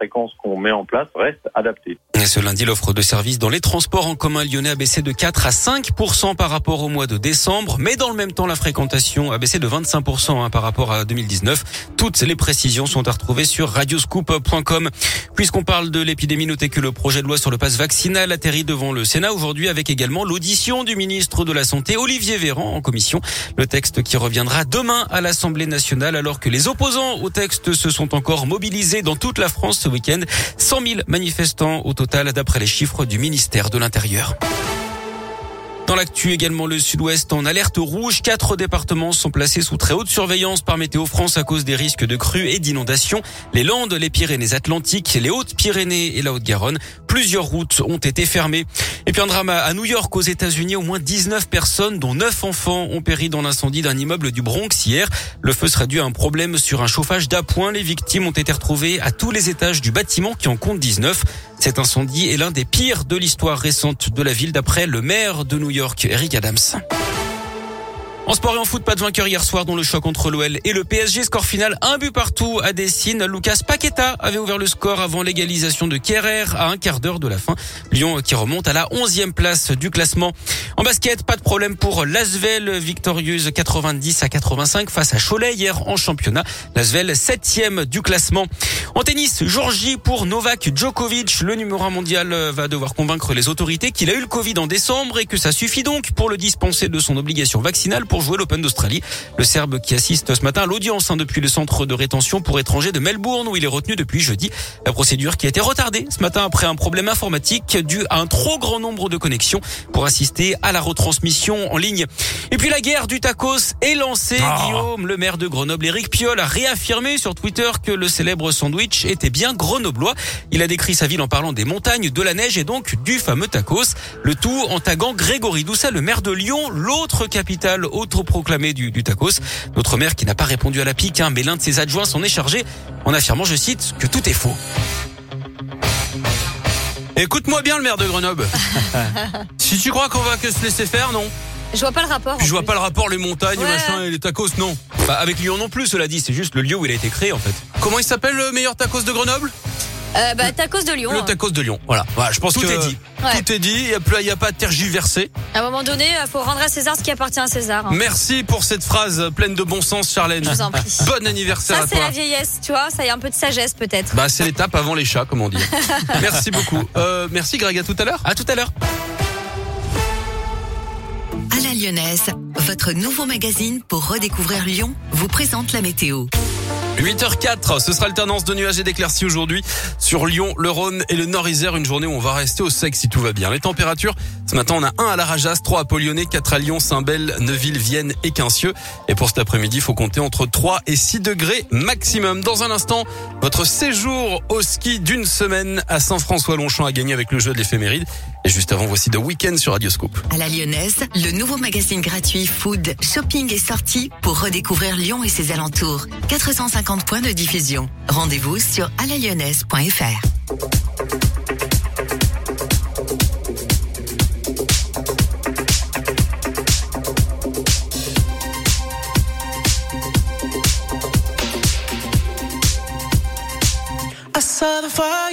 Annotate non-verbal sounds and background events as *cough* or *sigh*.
fréquence qu'on met en place reste adaptée. Et ce lundi, l'offre de services dans les transports en commun lyonnais a baissé de 4 à 5 par rapport au mois de décembre, mais dans le même temps, la fréquentation a baissé de 25 hein, par rapport à 2019. Toutes les précisions sont à retrouver sur radioscoop.com. Puisqu'on parle de l'épidémie, notez que le projet de loi sur le passe vaccinal atterrit devant le Sénat aujourd'hui avec également l'audition du ministre de la Santé, Olivier Véran, en commission. Le texte qui reviendra demain à l'Assemblée nationale alors que les opposants au texte se sont encore mobilisés dans toute la France week-end. 100 000 manifestants au total d'après les chiffres du ministère de l'Intérieur. Dans l'actu également, le sud-ouest en alerte rouge. Quatre départements sont placés sous très haute surveillance par Météo France à cause des risques de crues et d'inondations. Les Landes, les Pyrénées-Atlantiques, les Hautes-Pyrénées et la Haute-Garonne. Plusieurs routes ont été fermées. Et puis un drame à New York, aux États-Unis, au moins 19 personnes, dont 9 enfants, ont péri dans l'incendie d'un immeuble du Bronx hier. Le feu serait dû à un problème sur un chauffage d'appoint. Les victimes ont été retrouvées à tous les étages du bâtiment qui en compte 19. Cet incendie est l'un des pires de l'histoire récente de la ville d'après le maire de New York, Eric Adams. En sport et en foot, pas de vainqueur hier soir dans le choc entre l'OL et le PSG. Score final, un but partout à Dessine. Lucas Paqueta avait ouvert le score avant l'égalisation de Kerrer à un quart d'heure de la fin. Lyon qui remonte à la onzième place du classement. En basket, pas de problème pour Lasvel, victorieuse 90 à 85 face à Cholet hier en championnat. Lasvel, septième du classement. En tennis, Georgie pour Novak Djokovic. Le numéro un mondial va devoir convaincre les autorités qu'il a eu le Covid en décembre et que ça suffit donc pour le dispenser de son obligation vaccinale pour jouer l'Open d'Australie. Le Serbe qui assiste ce matin à l'audience hein, depuis le centre de rétention pour étrangers de Melbourne où il est retenu depuis jeudi. La procédure qui a été retardée ce matin après un problème informatique dû à un trop grand nombre de connexions pour assister à la retransmission en ligne. Et puis la guerre du tacos est lancée. Ah. Guillaume, le maire de Grenoble, Éric Piolle, a réaffirmé sur Twitter que le célèbre sandwich était bien grenoblois. Il a décrit sa ville en parlant des montagnes, de la neige et donc du fameux tacos. Le tout en taguant Grégory Doucet, le maire de Lyon, l'autre capitale autoproclamée du, du tacos. Notre maire qui n'a pas répondu à la pique, hein, mais l'un de ses adjoints s'en est chargé en affirmant, je cite, que tout est faux. Écoute-moi bien le maire de Grenoble. *laughs* si tu crois qu'on va que se laisser faire, non. Je vois pas le rapport. Puis je vois plus. pas le rapport, les montagnes, Ouais. machin et les tacos, non. Bah, avec Lyon non plus, cela dit, c'est juste le lieu où il a été créé en fait. Comment il s'appelle le meilleur tacos de Grenoble? Euh, bah, tacos de Lyon. Le hein. tacos de Lyon. Voilà. Voilà, je pense Tout que est dit. Ouais. Tout est dit. Il y a plus- il y a pas à tergiverser. À un moment donné, euh, faut rendre à César ce qui appartient à César. hein. Merci pour cette phrase pleine de bon sens, Charlène. Je vous en prie. Bon anniversaire Ça, à c'est toi. la vieillesse, tu vois. Ça y a un peu de sagesse, peut-être. Bah, c'est l'étape avant les chats, comme on dit. *laughs* merci beaucoup. Euh, merci Greg, à tout à l'heure. À tout à l'heure. À la lyonnaise, votre nouveau magazine pour redécouvrir Lyon vous présente la météo. 8h04, ce sera alternance de nuages et d'éclaircies aujourd'hui sur Lyon, le Rhône et le Nord-Isère. Une journée où on va rester au sec si tout va bien. Les températures, ce matin on a 1 à la Rajas, 3 à Polyonnais, 4 à Lyon, Saint-Bel, Neuville, Vienne et Quincieux. Et pour cet après-midi, il faut compter entre 3 et 6 degrés maximum. Dans un instant, votre séjour au ski d'une semaine à Saint-François-Longchamp a gagné avec le jeu de l'éphéméride. Et juste avant, voici The Weekend sur Radioscope. À la lyonnaise, le nouveau magazine gratuit Food, Shopping et Sorties pour redécouvrir Lyon et ses alentours. 450 points de diffusion. Rendez-vous sur alalyonnaise.fr. Saw the fire